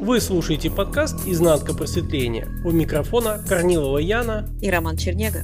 Вы слушаете подкаст «Изнанка просветления». У микрофона Корнилова Яна и Роман Чернега.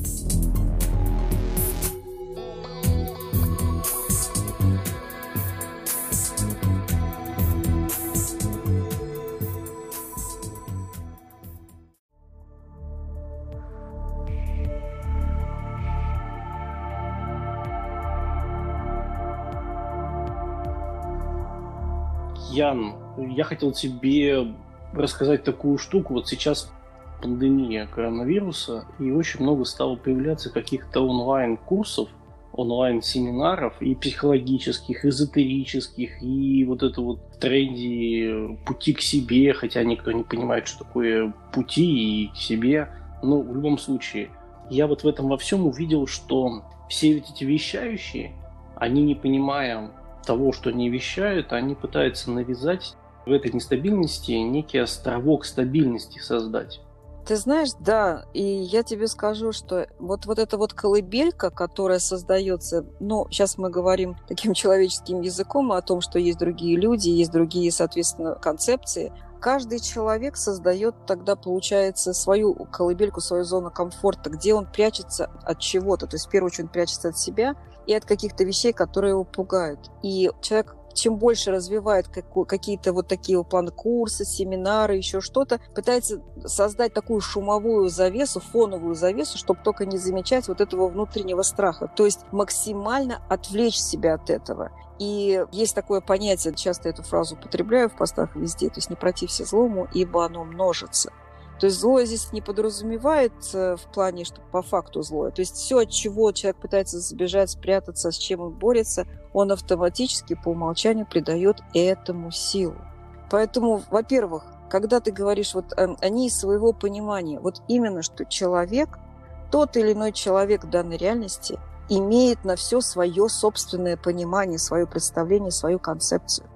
Ян, я хотел тебе рассказать такую штуку. Вот сейчас пандемия коронавируса, и очень много стало появляться каких-то онлайн-курсов, онлайн-семинаров и психологических, эзотерических, и вот это вот в тренде пути к себе, хотя никто не понимает, что такое пути и к себе. Но в любом случае, я вот в этом во всем увидел, что все эти вещающие, они не понимая того, что они вещают, они пытаются навязать в этой нестабильности некий островок стабильности создать. Ты знаешь, да, и я тебе скажу, что вот, вот эта вот колыбелька, которая создается, ну, сейчас мы говорим таким человеческим языком о том, что есть другие люди, есть другие, соответственно, концепции, каждый человек создает тогда, получается, свою колыбельку, свою зону комфорта, где он прячется от чего-то. То есть, в первую очередь, он прячется от себя и от каких-то вещей, которые его пугают. И человек чем больше развивает какие-то вот такие планы курсы, семинары, еще что-то, пытается создать такую шумовую завесу, фоновую завесу, чтобы только не замечать вот этого внутреннего страха. То есть максимально отвлечь себя от этого. И есть такое понятие, часто эту фразу употребляю в постах везде, то есть не протився злому, ибо оно множится. То есть злое здесь не подразумевает в плане, что по факту злое. То есть все, от чего человек пытается забежать, спрятаться, с чем он борется, он автоматически по умолчанию придает этому силу. Поэтому, во-первых, когда ты говоришь, вот эм, они из своего понимания, вот именно что человек, тот или иной человек в данной реальности имеет на все свое собственное понимание, свое представление, свою концепцию.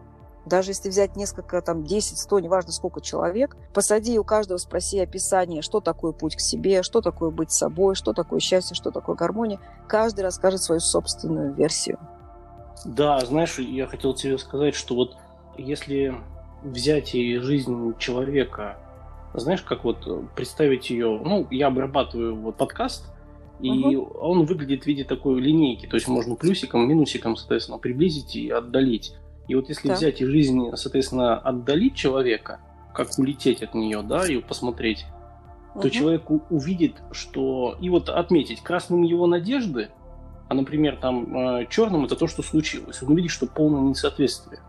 Даже если взять несколько, там, 10, 100, неважно сколько человек, посади у каждого спроси описание, что такое путь к себе, что такое быть собой, что такое счастье, что такое гармония. Каждый расскажет свою собственную версию. Да, знаешь, я хотел тебе сказать, что вот если взять и жизнь человека, знаешь, как вот представить ее, ну, я обрабатываю вот подкаст, и угу. он выглядит в виде такой линейки, то есть можно плюсиком, минусиком, соответственно, приблизить и отдалить. И вот если так. взять и жизнь, соответственно, отдалить человека, как улететь от нее, да, и посмотреть, угу. то человек увидит, что... И вот отметить красным его надежды, а, например, там э, черным это то, что случилось. Он увидит, что полное несоответствие.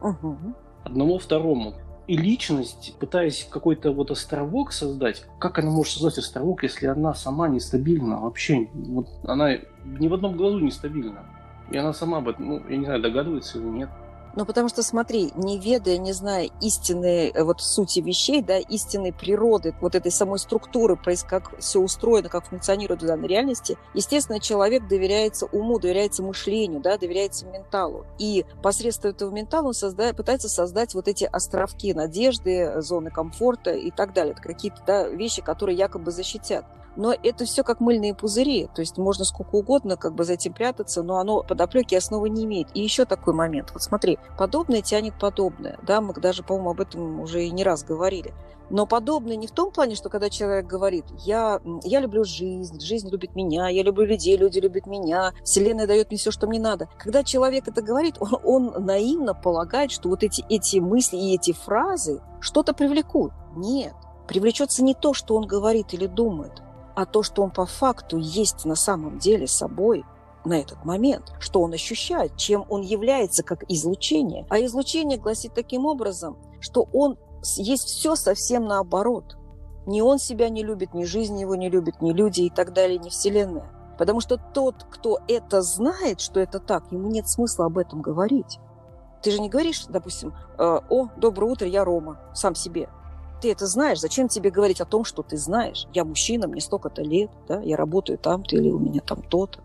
Угу. Одному второму. И личность, пытаясь какой-то вот островок создать, как она может создать островок, если она сама нестабильна вообще? Вот она ни в одном глазу нестабильна. И она сама об этом, ну, я не знаю, догадывается или нет. Ну, потому что, смотри, не ведая, не зная истинной э, вот сути вещей, да, истинной природы, вот этой самой структуры, как все устроено, как функционирует в данной реальности, естественно, человек доверяется уму, доверяется мышлению, да, доверяется менталу. И посредством этого ментала он создает, пытается создать вот эти островки надежды, зоны комфорта и так далее. Это какие-то да, вещи, которые якобы защитят. Но это все как мыльные пузыри, то есть можно сколько угодно как бы за этим прятаться, но оно подоплеки основы не имеет. И еще такой момент. Вот смотри, подобное тянет подобное. Да, мы даже, по-моему, об этом уже и не раз говорили. Но подобное не в том плане, что когда человек говорит, я, я люблю жизнь, жизнь любит меня, я люблю людей, люди любят меня, Вселенная дает мне все, что мне надо. Когда человек это говорит, он, он наивно полагает, что вот эти, эти мысли и эти фразы что-то привлекут. Нет, привлечется не то, что он говорит или думает, а то, что он по факту есть на самом деле собой на этот момент, что он ощущает, чем он является как излучение. А излучение гласит таким образом, что он есть все совсем наоборот. Ни он себя не любит, ни жизнь его не любит, ни люди и так далее, ни Вселенная. Потому что тот, кто это знает, что это так, ему нет смысла об этом говорить. Ты же не говоришь, допустим, «Э, «О, доброе утро, я Рома», сам себе ты это знаешь, зачем тебе говорить о том, что ты знаешь? Я мужчина, мне столько-то лет, да, я работаю там-то или у меня там то-то.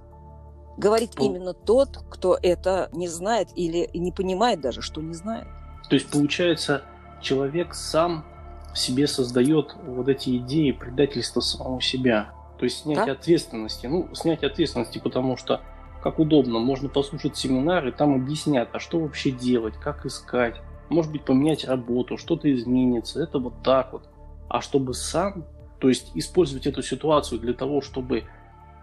Говорит ну, именно тот, кто это не знает или не понимает даже, что не знает. То есть, получается, человек сам в себе создает вот эти идеи предательства самого себя. То есть снятие да? ответственности. Ну, снятие ответственности, потому что как удобно, можно послушать семинары, там объяснят, а что вообще делать, как искать, может быть, поменять работу, что-то изменится, это вот так вот. А чтобы сам, то есть использовать эту ситуацию для того, чтобы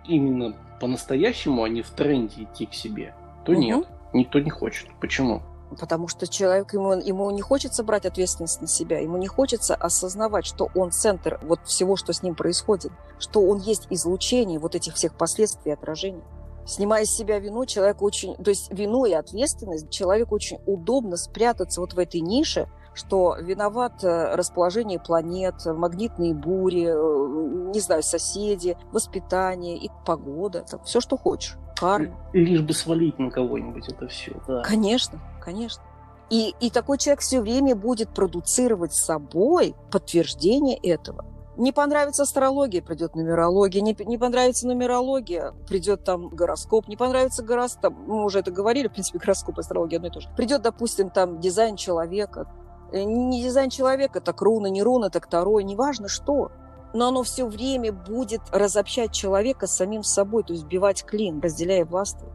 именно по-настоящему, а не в тренде идти к себе, то угу. нет, никто не хочет. Почему? Потому что человек, ему, ему не хочется брать ответственность на себя, ему не хочется осознавать, что он центр вот всего, что с ним происходит, что он есть излучение вот этих всех последствий и отражений. Снимая с себя вину, человек очень, то есть вину и ответственность, человеку очень удобно спрятаться вот в этой нише, что виноват э, расположение планет, магнитные бури, э, не знаю, соседи, воспитание и погода, это все, что хочешь, карма. Лишь бы свалить на кого-нибудь это все, да. Конечно, конечно. И, и такой человек все время будет продуцировать собой подтверждение этого. Не понравится астрология, придет нумерология. Не, не понравится нумерология, придет там гороскоп. Не понравится гороскоп, мы уже это говорили, в принципе, гороскоп, астрология одно и то же. Придет, допустим, там дизайн человека. Э, не дизайн человека, так руна, не руна, так второе, неважно что. Но оно все время будет разобщать человека с самим собой, то есть сбивать клин, разделяя властвовать.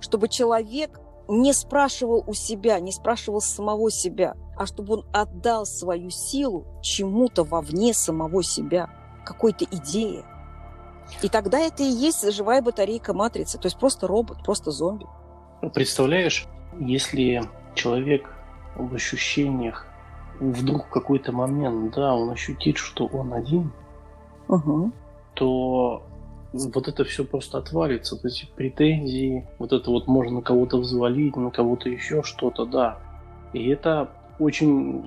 Чтобы человек не спрашивал у себя, не спрашивал самого себя, а чтобы он отдал свою силу чему-то вовне самого себя, какой-то идее. И тогда это и есть живая батарейка матрицы, то есть просто робот, просто зомби. Представляешь, если человек в ощущениях вдруг в какой-то момент, да, он ощутит, что он один, угу. то вот это все просто отвалится, вот эти претензии, вот это вот можно кого-то взвалить, на кого-то еще что-то, да. И это очень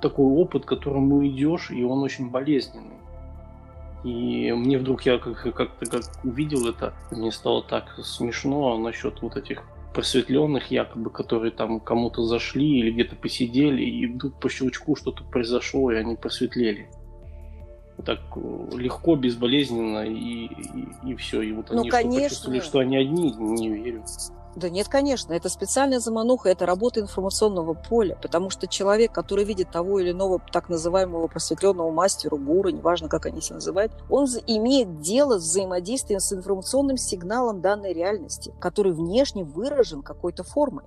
такой опыт, к которому идешь, и он очень болезненный. И мне вдруг, я как-то как, как увидел это, мне стало так смешно насчет вот этих просветленных якобы, которые там кому-то зашли или где-то посидели, и вдруг по щелчку что-то произошло, и они просветлели так э, легко, безболезненно, и, и, и все. И вот ну, они конечно. что почувствовали, что они одни, не верю. Да нет, конечно, это специальная замануха, это работа информационного поля, потому что человек, который видит того или иного так называемого просветленного мастера, гуру, неважно, как они себя называют, он имеет дело с взаимодействием с информационным сигналом данной реальности, который внешне выражен какой-то формой.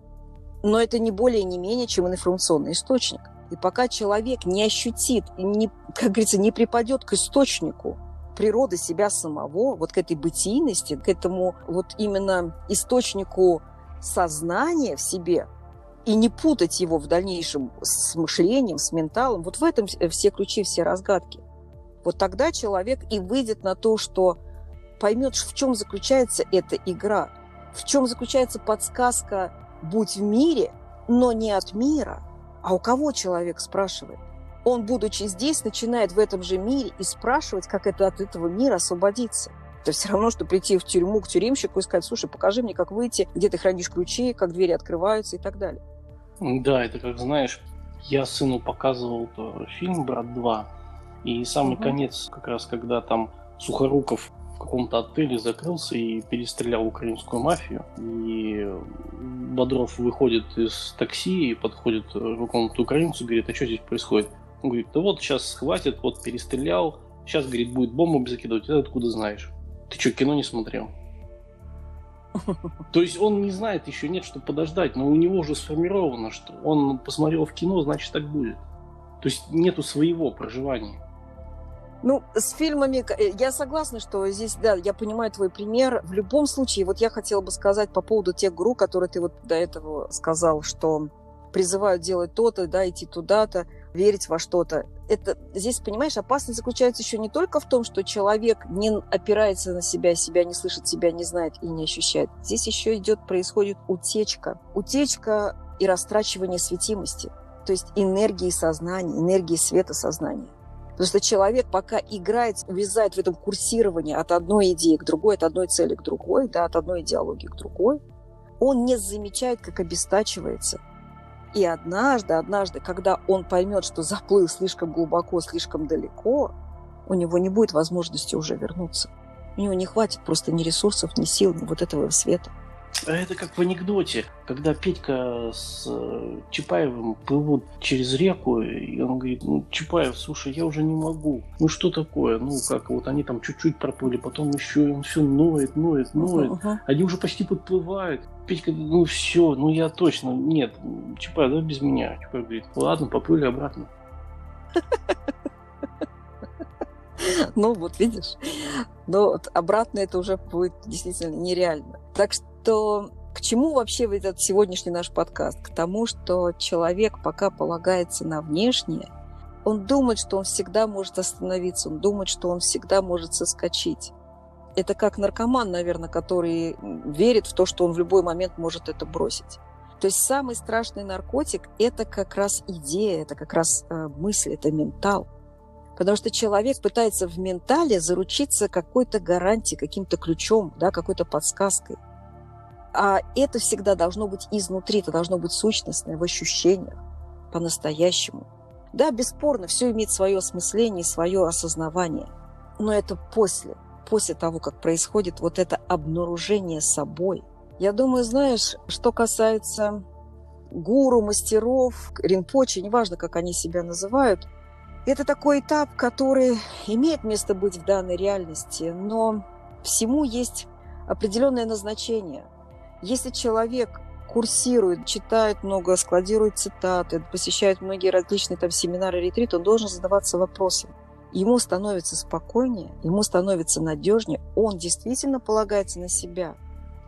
Но это не более не менее, чем информационный источник. И пока человек не ощутит, не, как говорится, не припадет к источнику природы себя самого, вот к этой бытийности, к этому вот именно источнику сознания в себе, и не путать его в дальнейшем с мышлением, с менталом, вот в этом все ключи, все разгадки. Вот тогда человек и выйдет на то, что поймет, в чем заключается эта игра, в чем заключается подсказка «будь в мире, но не от мира», а у кого человек спрашивает? Он, будучи здесь, начинает в этом же мире и спрашивать, как это от этого мира освободиться. Это все равно, что прийти в тюрьму к тюремщику и сказать, слушай, покажи мне, как выйти, где ты хранишь ключи, как двери открываются и так далее. Да, это как знаешь, я сыну показывал фильм «Брат 2», и самый угу. конец, как раз когда там Сухоруков каком-то отеле закрылся и перестрелял украинскую мафию. И Бодров выходит из такси и подходит к какому-то украинцу, говорит, а что здесь происходит? Он говорит, да вот сейчас хватит, вот перестрелял, сейчас, говорит, будет бомбу закидывать, ты откуда знаешь? Ты что, кино не смотрел? То есть он не знает, еще нет, что подождать, но у него уже сформировано, что он посмотрел в кино, значит так будет. То есть нету своего проживания. Ну, с фильмами э, я согласна, что здесь, да, я понимаю твой пример. В любом случае, вот я хотела бы сказать по поводу тех групп, которые ты вот до этого сказал, что призывают делать то-то, да, идти туда-то, верить во что-то. Это здесь, понимаешь, опасность заключается еще не только в том, что человек не опирается на себя, себя не слышит, себя не знает и не ощущает. Здесь еще идет, происходит утечка. Утечка и растрачивание светимости, то есть энергии сознания, энергии света сознания. Потому что человек пока играет, увязает в этом курсировании от одной идеи к другой, от одной цели к другой, да, от одной идеологии к другой, он не замечает, как обестачивается. И однажды, однажды, когда он поймет, что заплыл слишком глубоко, слишком далеко, у него не будет возможности уже вернуться. У него не хватит просто ни ресурсов, ни сил, ни вот этого света. А это как в анекдоте, когда Петька с э, Чапаевым плывут через реку, и он говорит, ну, Чапаев, слушай, я уже не могу. Ну, что такое? Ну, как, вот они там чуть-чуть проплыли, потом еще, он все ноет, ноет, ноет. Uh-huh. Они уже почти подплывают. Петька, ну, все, ну, я точно, нет, Чапаев, да без меня. Чапаев говорит, ладно, поплыли обратно. Ну, вот видишь. Но обратно это уже будет действительно нереально. Так что к чему вообще этот сегодняшний наш подкаст? К тому, что человек пока полагается на внешнее, он думает, что он всегда может остановиться, он думает, что он всегда может соскочить. Это как наркоман, наверное, который верит в то, что он в любой момент может это бросить. То есть самый страшный наркотик – это как раз идея, это как раз э, мысль, это ментал – Потому что человек пытается в ментале заручиться какой-то гарантией, каким-то ключом, да, какой-то подсказкой. А это всегда должно быть изнутри, это должно быть сущностное, в ощущениях, по-настоящему. Да, бесспорно, все имеет свое осмысление, свое осознавание. Но это после, после того, как происходит вот это обнаружение собой. Я думаю, знаешь, что касается гуру, мастеров, ринпочи, неважно, как они себя называют – это такой этап, который имеет место быть в данной реальности, но всему есть определенное назначение. Если человек курсирует, читает много, складирует цитаты, посещает многие различные там семинары, ретриты, он должен задаваться вопросом. Ему становится спокойнее, ему становится надежнее, он действительно полагается на себя.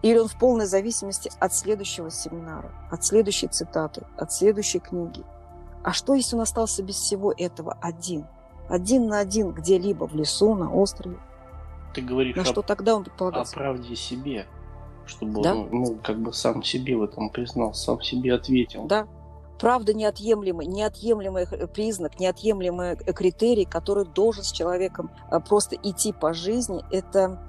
Или он в полной зависимости от следующего семинара, от следующей цитаты, от следующей книги. А что, если он остался без всего этого один? Один на один где-либо в лесу, на острове? Ты говоришь на о, что тогда он о правде себе, чтобы да? он ну, как бы сам себе в этом признал, сам себе ответил. Да. Правда неотъемлемый, неотъемлемый признак, неотъемлемый критерий, который должен с человеком а, просто идти по жизни. Это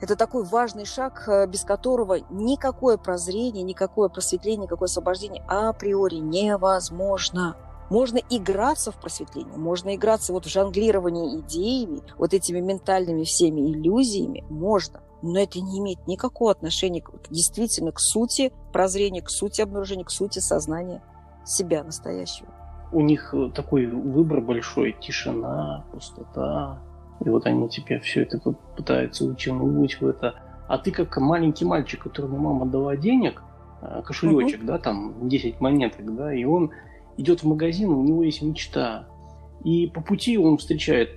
это такой важный шаг, без которого никакое прозрение, никакое просветление, никакое освобождение априори невозможно. Можно играться в просветление, можно играться вот в жонглирование идеями, вот этими ментальными всеми иллюзиями, можно. Но это не имеет никакого отношения к, действительно к сути прозрения, к сути обнаружения, к сути сознания себя настоящего. У них э, такой выбор большой, тишина, пустота. И вот они тебе все это пытаются утянуть в это. А ты как маленький мальчик, которому мама дала денег, э, кошелечек, угу. да, там 10 монеток, да, и он идет в магазин, у него есть мечта. И по пути он встречает,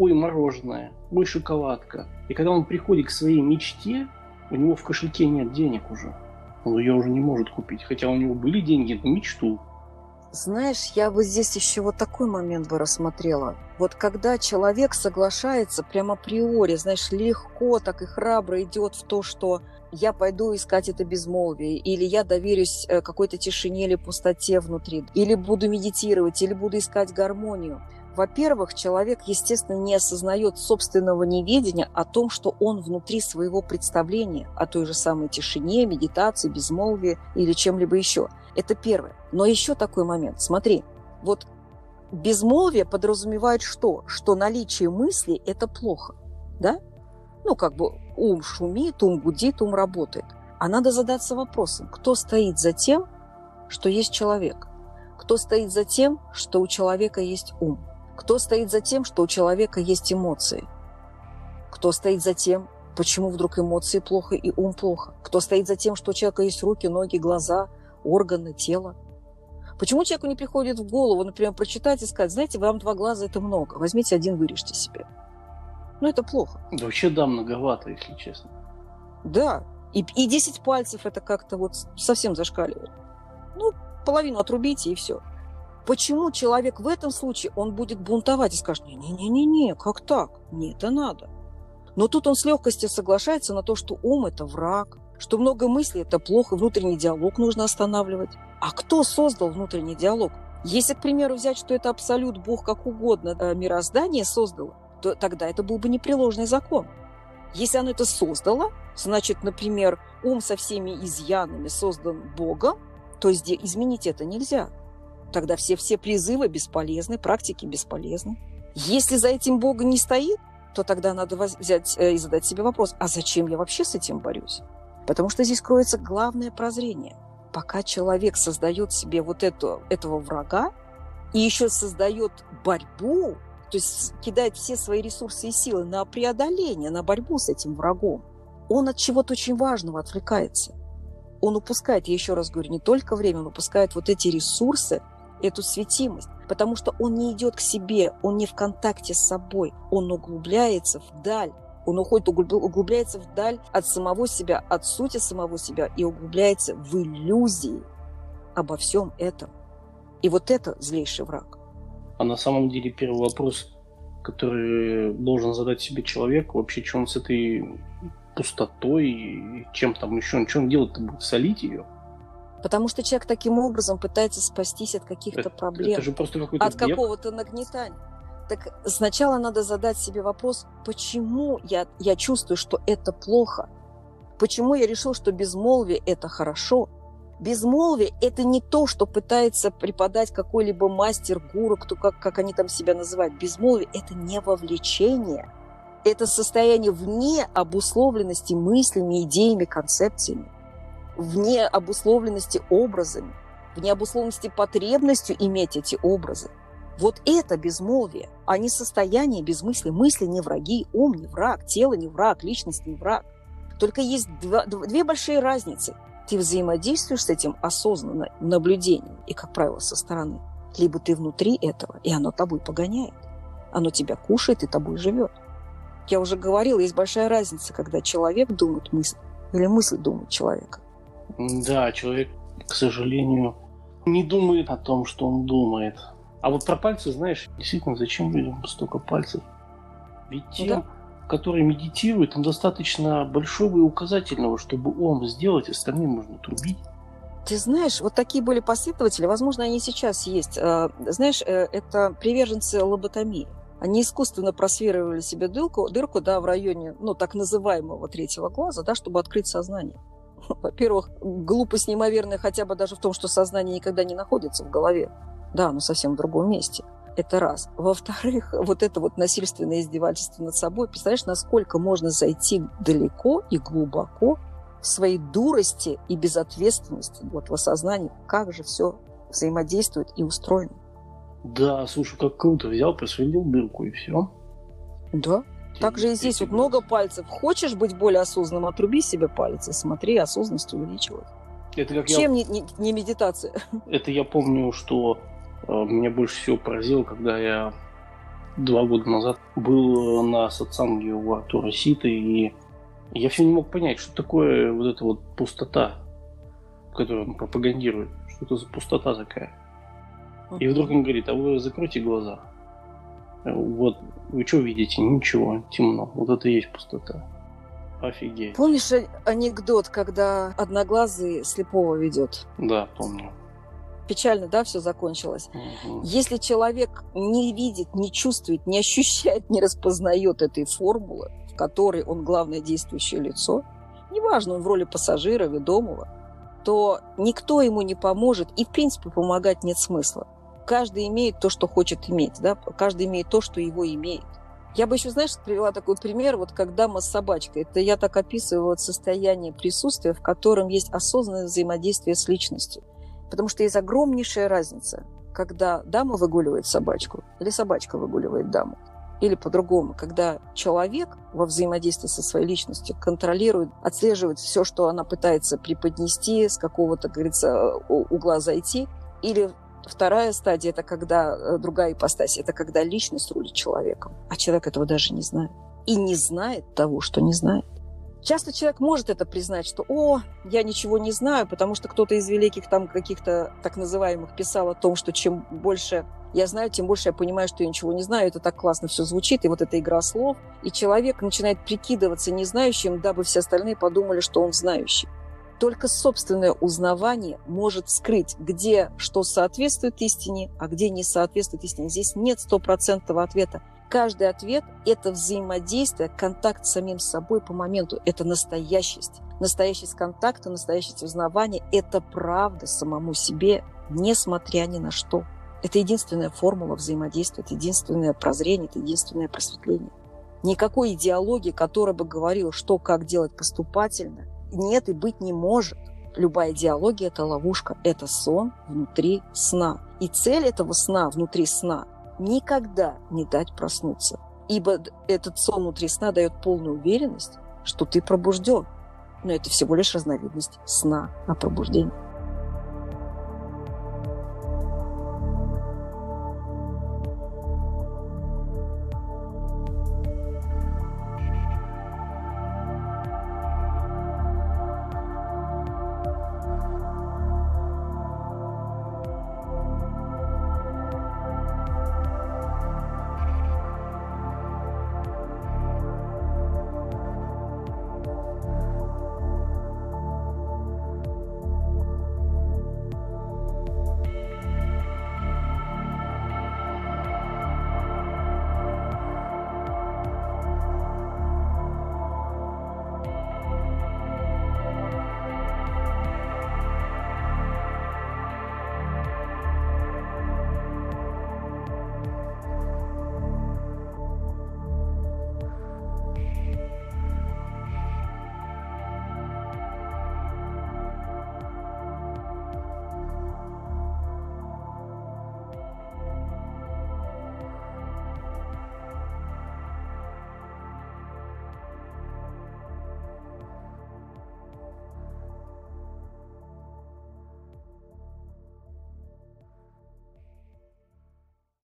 ой, мороженое, ой, шоколадка. И когда он приходит к своей мечте, у него в кошельке нет денег уже. Он ее уже не может купить. Хотя у него были деньги на мечту. Знаешь, я бы здесь еще вот такой момент бы рассмотрела. Вот когда человек соглашается прямо априори, знаешь, легко так и храбро идет в то, что я пойду искать это безмолвие, или я доверюсь э, какой-то тишине или пустоте внутри, или буду медитировать, или буду искать гармонию. Во-первых, человек, естественно, не осознает собственного неведения о том, что он внутри своего представления о той же самой тишине, медитации, безмолвии или чем-либо еще. Это первое. Но еще такой момент. Смотри, вот безмолвие подразумевает что? Что наличие мысли – это плохо. Да? Ну, как бы ум шумит, ум гудит, ум работает. А надо задаться вопросом, кто стоит за тем, что есть человек? Кто стоит за тем, что у человека есть ум? Кто стоит за тем, что у человека есть эмоции? Кто стоит за тем, почему вдруг эмоции плохо и ум плохо? Кто стоит за тем, что у человека есть руки, ноги, глаза, органы, тело? Почему человеку не приходит в голову, например, прочитать и сказать, знаете, вам два глаза – это много, возьмите один, вырежьте себе. Ну, это плохо. Да вообще, да, многовато, если честно. Да. И, и 10 пальцев это как-то вот совсем зашкаливает. Ну, половину отрубите и все. Почему человек в этом случае, он будет бунтовать и скажет, не-не-не-не, как так? Нет, это надо. Но тут он с легкостью соглашается на то, что ум – это враг, что много мыслей – это плохо, внутренний диалог нужно останавливать. А кто создал внутренний диалог? Если, к примеру, взять, что это абсолют, Бог как угодно, э, мироздание создало, то тогда это был бы непреложный закон. Если оно это создало, значит, например, ум со всеми изъянами создан Богом, то изменить это нельзя. Тогда все, все призывы бесполезны, практики бесполезны. Если за этим Бога не стоит, то тогда надо взять э, и задать себе вопрос, а зачем я вообще с этим борюсь? Потому что здесь кроется главное прозрение. Пока человек создает себе вот эту, этого врага и еще создает борьбу, то есть кидает все свои ресурсы и силы на преодоление, на борьбу с этим врагом, он от чего-то очень важного отвлекается. Он упускает, я еще раз говорю, не только время, он упускает вот эти ресурсы, эту светимость, потому что он не идет к себе, он не в контакте с собой, он углубляется вдаль, он уходит, углубляется вдаль от самого себя, от сути самого себя и углубляется в иллюзии обо всем этом. И вот это злейший враг. А на самом деле первый вопрос, который должен задать себе человек, вообще, что он с этой пустотой, чем там еще, что он делать-то будет, солить ее? Потому что человек таким образом пытается спастись от каких-то проблем, это же просто какой-то от какого-то нагнетания. Так сначала надо задать себе вопрос, почему я, я чувствую, что это плохо? Почему я решил, что безмолвие – это хорошо? Безмолвие – это не то, что пытается преподать какой-либо мастер, гуру, кто, как, как они там себя называют. Безмолвие – это не вовлечение. Это состояние вне обусловленности мыслями, идеями, концепциями вне обусловленности образами, вне обусловленности потребностью иметь эти образы. Вот это безмолвие, а не состояние без мысли. Мысли не враги, ум не враг, тело не враг, личность не враг. Только есть два, две большие разницы. Ты взаимодействуешь с этим осознанно, наблюдением, и, как правило, со стороны. Либо ты внутри этого, и оно тобой погоняет. Оно тебя кушает и тобой живет. Я уже говорила, есть большая разница, когда человек думает мысль, или мысль думает человека. Да, человек, к сожалению, не думает о том, что он думает. А вот про пальцы, знаешь, действительно, зачем людям столько пальцев? Ведь тем, да. которые медитируют, там достаточно большого и указательного, чтобы ом сделать, остальным можно трубить. Ты знаешь, вот такие были последователи, возможно, они сейчас есть. А, знаешь, э, это приверженцы лоботомии. Они искусственно просверлили себе дырку, дырку да, в районе ну, так называемого третьего глаза, да, чтобы открыть сознание. Во-первых, глупость неимоверная хотя бы даже в том, что сознание никогда не находится в голове. Да, оно совсем в другом месте. Это раз. Во-вторых, вот это вот насильственное издевательство над собой. Представляешь, насколько можно зайти далеко и глубоко в своей дурости и безответственности, вот в осознании, как же все взаимодействует и устроено. Да, слушай, как круто. Взял, просверлил дырку и все. Да, также и здесь вот много пальцев. Хочешь быть более осознанным, отруби себе палец и смотри, осознанность увеличивает. Это как Чем я... не, не, не медитация? Это я помню, что э, меня больше всего поразило, когда я два года назад был на сатсанге у Артура Сита, и я все не мог понять, что такое вот эта вот пустота, которую он пропагандирует. Что это за пустота такая? И вдруг он говорит, а вы закройте глаза. Вот, вы что видите? Ничего, темно. Вот это и есть пустота. Офигеть. Помнишь анекдот, когда одноглазый слепого ведет? Да, помню. Печально, да, все закончилось. Угу. Если человек не видит, не чувствует, не ощущает, не распознает этой формулы, в которой он главное действующее лицо, неважно, он в роли пассажира, ведомого, то никто ему не поможет, и, в принципе, помогать нет смысла каждый имеет то, что хочет иметь, да, каждый имеет то, что его имеет. Я бы еще, знаешь, привела такой пример, вот как дама с собачкой. Это я так описываю вот состояние присутствия, в котором есть осознанное взаимодействие с личностью. Потому что есть огромнейшая разница, когда дама выгуливает собачку или собачка выгуливает даму. Или по-другому, когда человек во взаимодействии со своей личностью контролирует, отслеживает все, что она пытается преподнести, с какого-то, говорится, угла зайти, или Вторая стадия – это когда э, другая ипостась, это когда личность рулит человеком, а человек этого даже не знает. И не знает того, что не знает. Часто человек может это признать, что «О, я ничего не знаю», потому что кто-то из великих там каких-то так называемых писал о том, что чем больше я знаю, тем больше я понимаю, что я ничего не знаю. Это так классно все звучит, и вот эта игра слов. И человек начинает прикидываться незнающим, дабы все остальные подумали, что он знающий. Только собственное узнавание может скрыть, где что соответствует истине, а где не соответствует истине. Здесь нет стопроцентного ответа. Каждый ответ – это взаимодействие, контакт с самим собой по моменту. Это настоящесть. Настоящесть контакта, настоящесть узнавания – это правда самому себе, несмотря ни на что. Это единственная формула взаимодействия, это единственное прозрение, это единственное просветление. Никакой идеологии, которая бы говорила, что как делать поступательно, нет и быть не может. Любая идеология – это ловушка, это сон внутри сна. И цель этого сна внутри сна – никогда не дать проснуться. Ибо этот сон внутри сна дает полную уверенность, что ты пробужден. Но это всего лишь разновидность сна о пробуждении.